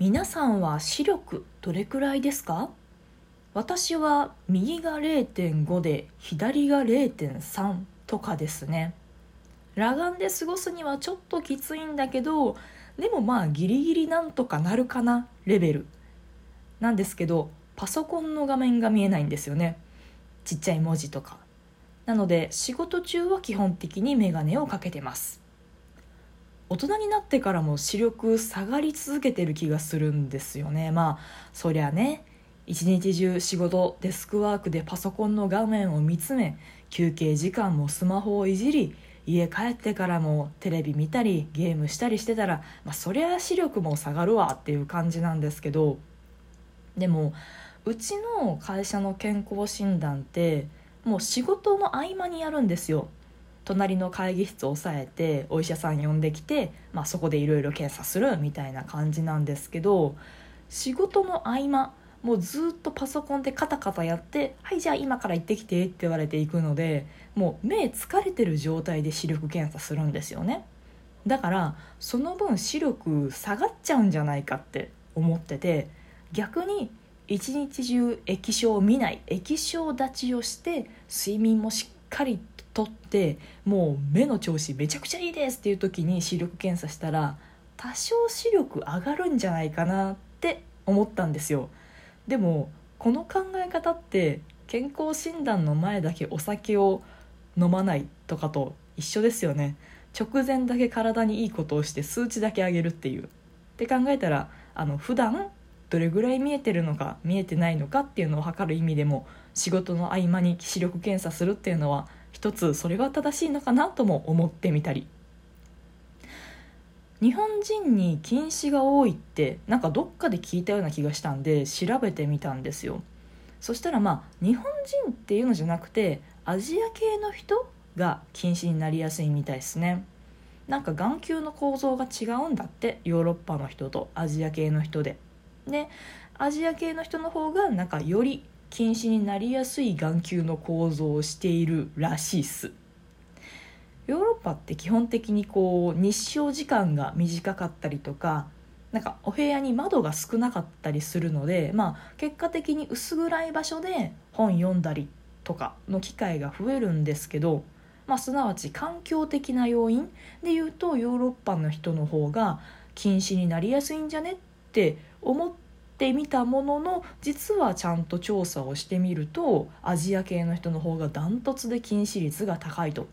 皆さんは視力どれくらいですか？私は右が0.5で左が0.3とかですね。裸眼で過ごすにはちょっときついんだけどでもまあギリギリなんとかなるかなレベル。なんですけどパソコンの画面が見えないんですよね。ちっちゃい文字とか。なので仕事中は基本的に眼鏡をかけてます。大人になってからも視力下がり続けてる気がするんですよね。まあそりゃね一日中仕事デスクワークでパソコンの画面を見つめ休憩時間もスマホをいじり家帰ってからもテレビ見たりゲームしたりしてたら、まあ、そりゃ視力も下がるわっていう感じなんですけどでもうちの会社の健康診断ってもう仕事の合間にやるんですよ。隣の会議室を押さえてお医者さん呼んできて、まあ、そこでいろいろ検査するみたいな感じなんですけど仕事の合間もうずっとパソコンでカタカタやって「はいじゃあ今から行ってきて」って言われていくのでもう目疲れてる状態で視力検査するんですよね。だからその分視力下がっちゃうんじゃないかって思ってて逆に一日中液晶を見ない液晶立ちをして睡眠もしっかり取ってもう目の調子めちゃくちゃいいですっていう時に視力検査したら多少視力上がるんじゃないかなって思ったんですよ。でもこの考え方って健康診断の前だけお酒を飲まないとかと一緒ですよね。直前だけ体にいいことをして数値だけ上げるっていう。って考えたらあの普段どれぐらい見えてるのか見えてないのかっていうのを測る意味でも仕事の合間に視力検査するっていうのは一つそれが正しいのかなとも思ってみたり。日本人に近視が多いってなんかどっかで聞いたような気がしたんで調べてみたんですよ。そしたらまあ日本人っていうのじゃなくてアジア系の人が近視になりやすいみたいですね。なんか眼球の構造が違うんだってヨーロッパの人とアジア系の人で。でアジア系の人の方がなんかより近視になりやすい眼球の構造をしているらしいっす。ヨーロッパって基本的にこう日照時間が短かったりとかなんかお部屋に窓が少なかったりするので、まあ、結果的に薄暗い場所で本読んだりとかの機会が増えるんですけど、まあ、すなわち環境的な要因でいうとヨーロッパの人の方が近視になりやすいんじゃねって思ってってみたものの実はちゃんと調査をしてみるとアジア系の人の方がダントツで近視率が高いと。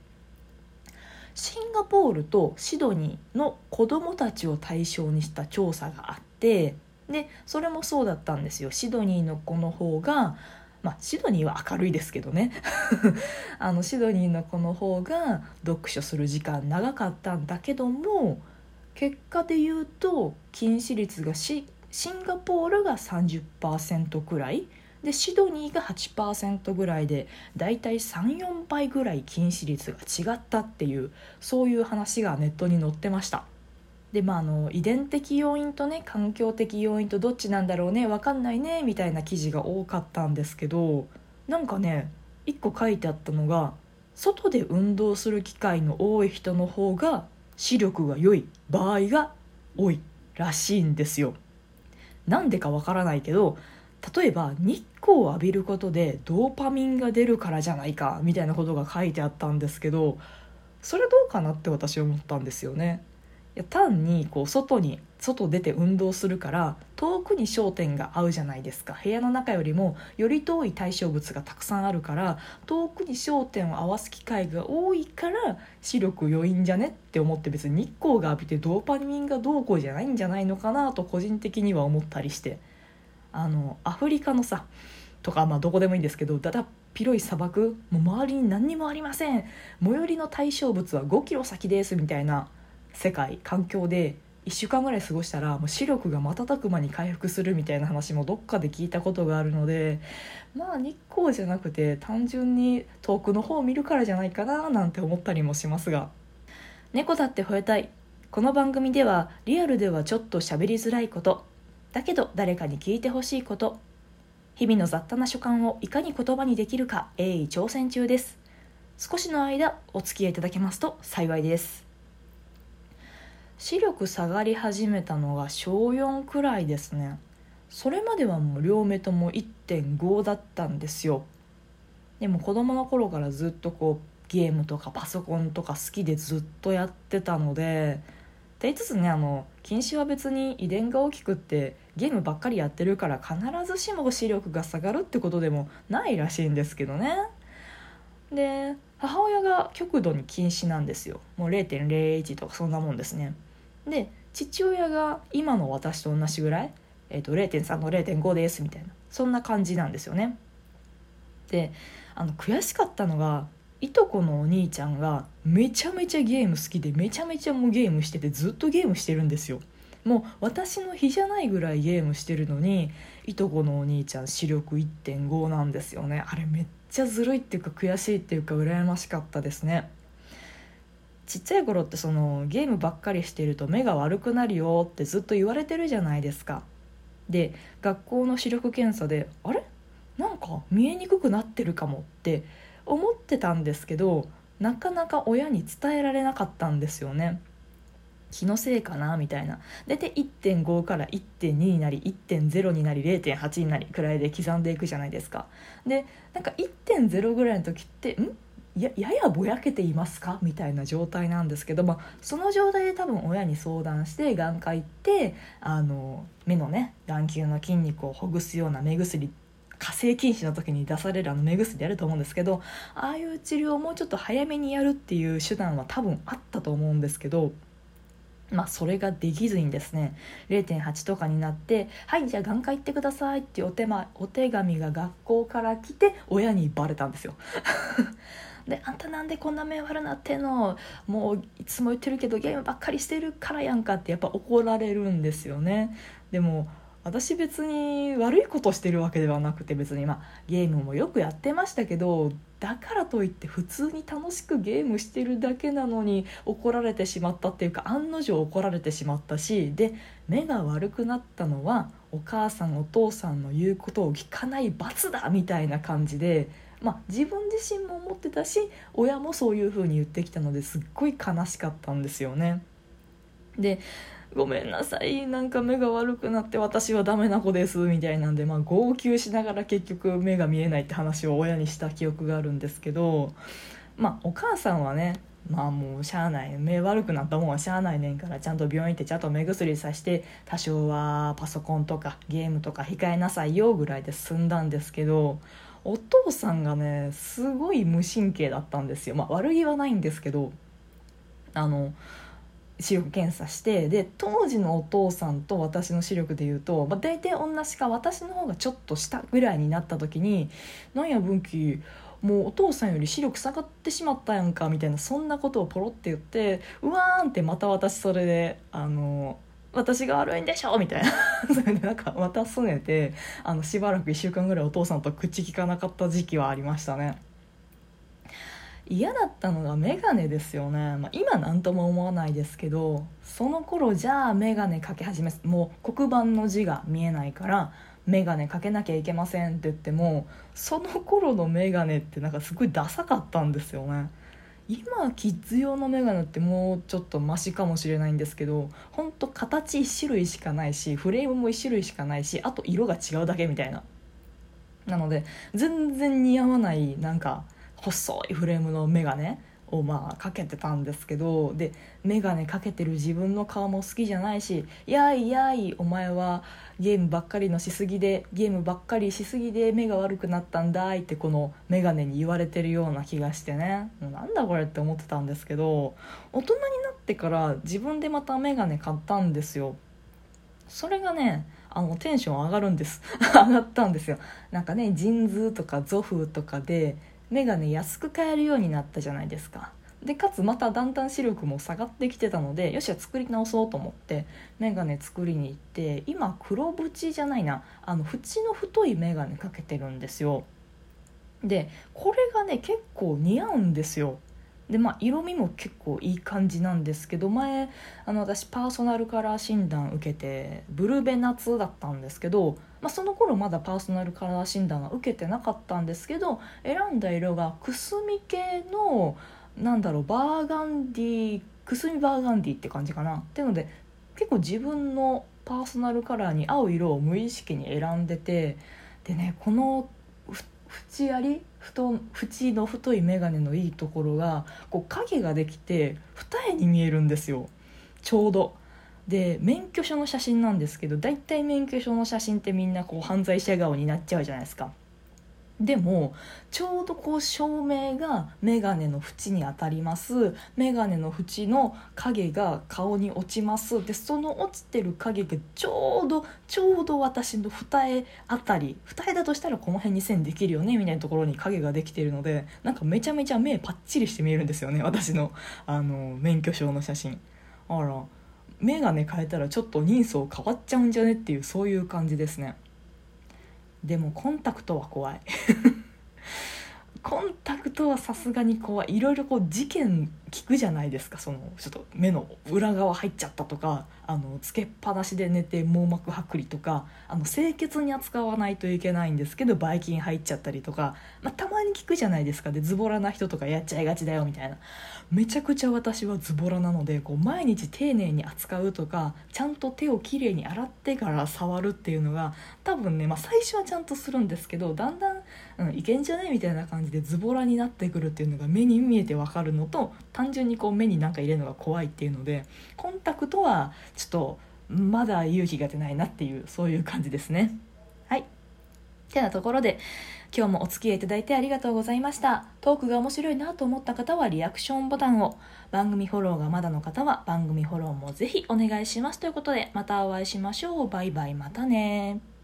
シンガポールとシドニーの子どもたちを対象にした調査があってでそれもそうだったんですよシドニーの子の方がまあ、シドニーは明るいですけどね あのシドニーの子の方が読書する時間長かったんだけども結果で言うと近視率がしシンガポールが30%くらいでシドニーが8%ぐらいでだいたい34倍ぐらい近視率が違ったっていうそういう話がネットに載ってましたでまああの遺伝的要因とね環境的要因とどっちなんだろうね分かんないねみたいな記事が多かったんですけどなんかね1個書いてあったのが外で運動する機会の多い人の方が視力が良い場合が多いらしいんですよ。なんでかわからないけど例えば日光を浴びることでドーパミンが出るからじゃないかみたいなことが書いてあったんですけどそれどうかなって私思ったんですよね。いや単にこう外に外出て運動するから遠くに焦点が合うじゃないですか。部屋の中よりもより遠い対象物がたくさんあるから遠くに焦点を合わす機会が多いから視力良いんじゃね？って思って別に日光が浴びてドーパミンがどうこうじゃないんじゃないのかなと個人的には思ったりして。あのアフリカのさとかまあどこでもいいんですけどだだっ広い砂漠もう周りに何にもありません。最寄りの対象物は5キロ先ですみたいな世界環境で1週間ぐらい過ごしたらもう視力が瞬く間に回復するみたいな話もどっかで聞いたことがあるのでまあ日光じゃなくて単純に遠くの方を見るからじゃないかななんて思ったりもしますが。猫だって吠えたい。この番組ではリアルではちょっと喋りづらいこと。だけど誰かに聞いてほしいこと。日々の雑多な所感をいかに言葉にできるか鋭意挑戦中です。少しの間お付き合いいただけますと幸いです。視力下がり始めたのが小4くらいですね。それまではもう両目とも1.5だったんですよ。でも子供の頃からずっとこうゲームとかパソコンとか好きでずっとやってたのでって言いつつねあの近視は別に遺伝が大きくってゲームばっかりやってるから必ずしも視力が下がるってことでもないらしいんですけどね。で母親が極度に近視なんですよ。もう0.01とかそんなもんですね。で父親が今の私と同じぐらい、えー、と0.3の0.5ですみたいなそんな感じなんですよね。であの悔しかったのがいとこのお兄ちゃんがめちゃめちゃゲーム好きでめちゃめちゃもうゲームしててずっとゲームしてるんですよ。もう私の日じゃないぐらいゲームしてるのにいとこのお兄ちゃん視力1.5なんですよね。あれめっちゃずるいっていうか悔しいっていうか羨ましかったですね。ちっちゃい頃ってそのゲームばっかりしてると目が悪くなるよってずっと言われてるじゃないですか。で学校の視力検査であれ？なんか見えにくくなってるかもって思ってたんですけどなかなか親に伝えられなかったんですよね。気のせいかなみたいな。大体1.5から1.2になり1.0になり0.8になりくらいで刻んでいくじゃないですか。でなんか1.0ぐらいの時ってん？ややぼやけていますか？みたいな状態なんですけど、まあ、その状態で多分親に相談して眼科行ってあの目のね眼球の筋肉をほぐすような目薬火星禁止の時に出されるあの目薬やると思うんですけどああいう治療をもうちょっと早めにやるっていう手段は多分あったと思うんですけどまあそれができずにですね0.8とかになって「はいじゃあ眼科行ってください」っていうお手,、ま、お手紙が学校から来て親にバレたんですよ。であんたなんでこんな目悪なってんの？もういつも言ってるけどゲームばっかりしてるからやんかってやっぱ怒られるんですよね。でも私別に悪いことしてるわけではなくて別にまあゲームもよくやってましたけどだからといって普通に楽しくゲームしてるだけなのに怒られてしまったっていうか案の定怒られてしまったしで目が悪くなったのはお母さんお父さんの言うことを聞かない罰だみたいな感じで。まあ、自分自身も思ってたし親もそういう風に言ってきたのですっごい悲しかったんですよね。でごめんなさいなんか目が悪くなって私はダメな子ですみたいなんで、まあ、号泣しながら結局目が見えないって話を親にした記憶があるんですけどまあお母さんはねまあもうしゃあない目悪くなったもんはしゃあないねんからちゃんと病院行ってちゃんと目薬さして多少はパソコンとかゲームとか控えなさいよぐらいで済んだんですけどお父さんがねすごい無神経だったんですよ。まあ悪気はないんですけどあの視力検査してで当時のお父さんと私の視力でいうと、まあ、大体同じか私の方がちょっと下ぐらいになった時に「なんや文紀もうお父さんより視力下がってしまったやんか」みたいなそんなことをポロって言って「うわーん」ってまた私それであの私が悪いんでしょ？みたいな。それでなんかまたすねてあのしばらく1週間ぐらいお父さんと口聞かなかった時期はありましたね。嫌だったのがメガネですよね、まあ、今何とも思わないですけどその頃じゃあメガネかけ始めもう黒板の字が見えないからメガネかけなきゃいけませんって言ってもその頃のメガネってなんかすごいダサかったんですよね。今キッズ用のメガネってもうちょっとマシかもしれないんですけどほんと形1種類しかないしフレームも1種類しかないしあと色が違うだけみたいな。なので全然似合わないなんか細いフレームのメガネ。をまあかけてたんですけどで眼鏡かけてる自分の顔も好きじゃないし「やいやいお前はゲームばっかりのしすぎでゲームばっかりしすぎで目が悪くなったんだい」ってこの眼鏡に言われてるような気がしてね。もうなんだこれって思ってたんですけど大人になってから自分でまた眼鏡買ったんですよ。それがねあのテンション上がるんです。上がったんですよ。なんかねジンズとかゾフとかでメガネ安く買えるようになったじゃないですか。でかつまただんだん視力も下がってきてたのでよしは作り直そうと思ってメガネ作りに行って今黒縁じゃないな。あの縁の太いメガネかけてるんですよ。でこれがね結構似合うんですよ。でまあ色味も結構いい感じなんですけど前あの私パーソナルカラー診断受けてブルベ夏だったんですけど、まあ、その頃まだパーソナルカラー診断は受けてなかったんですけど選んだ色がくすみ系のなんだろうバーガンディくすみバーガンディって感じかなっていうので結構自分のパーソナルカラーに合う色を無意識に選んでてでねこの縁あり縁の太い眼鏡のいいところがこう影ができて二重に見えるんですよちょうど。で免許証の写真なんですけど大体免許証の写真ってみんなこう犯罪者顔になっちゃうじゃないですか。でもちょうどこう照明が眼鏡の縁に当たります眼鏡の縁の影が顔に落ちますでその落ちてる影がちょうどちょうど私の二重あたり二重だとしたらこの辺に線できるよねみたいなところに影ができてるのでなんかめちゃめちゃ目パッチリして見えるんですよね私のあの免許証の写真。あら眼鏡変えたらちょっと人相変わっちゃうんじゃねっていうそういう感じですね。でもコンタクトは怖い コンタクトはさすがに怖いいろいろこう事件聞くじゃないですかそのちょっと目の裏側入っちゃったとかあのつけっぱなしで寝て網膜剥離とかあの清潔に扱わないといけないんですけどばい菌入っちゃったりとか、まあ、たまに聞くじゃないですかでズボラな人とかやっちゃいがちだよみたいな。めちゃくちゃ私はズボラなのでこう毎日丁寧に扱うとかちゃんと手をきれいに洗ってから触るっていうのが多分ね、まあ、最初はちゃんとするんですけどだんだん、うん、いけんじゃないみたいな感じでズボラになってくるっていうのが目に見えてわかるのと単純にこう目に何か入れるのが怖いっていうのでコンタクトはちょっとまだ勇気が出ないなっていうそういう感じですね。はい。てなところで今日もお付き合いいただいてありがとうございました。トークが面白いなと思った方はリアクションボタンを。番組フォローがまだの方は番組フォローもぜひお願いします。ということでまたお会いしましょう。バイバイ。またね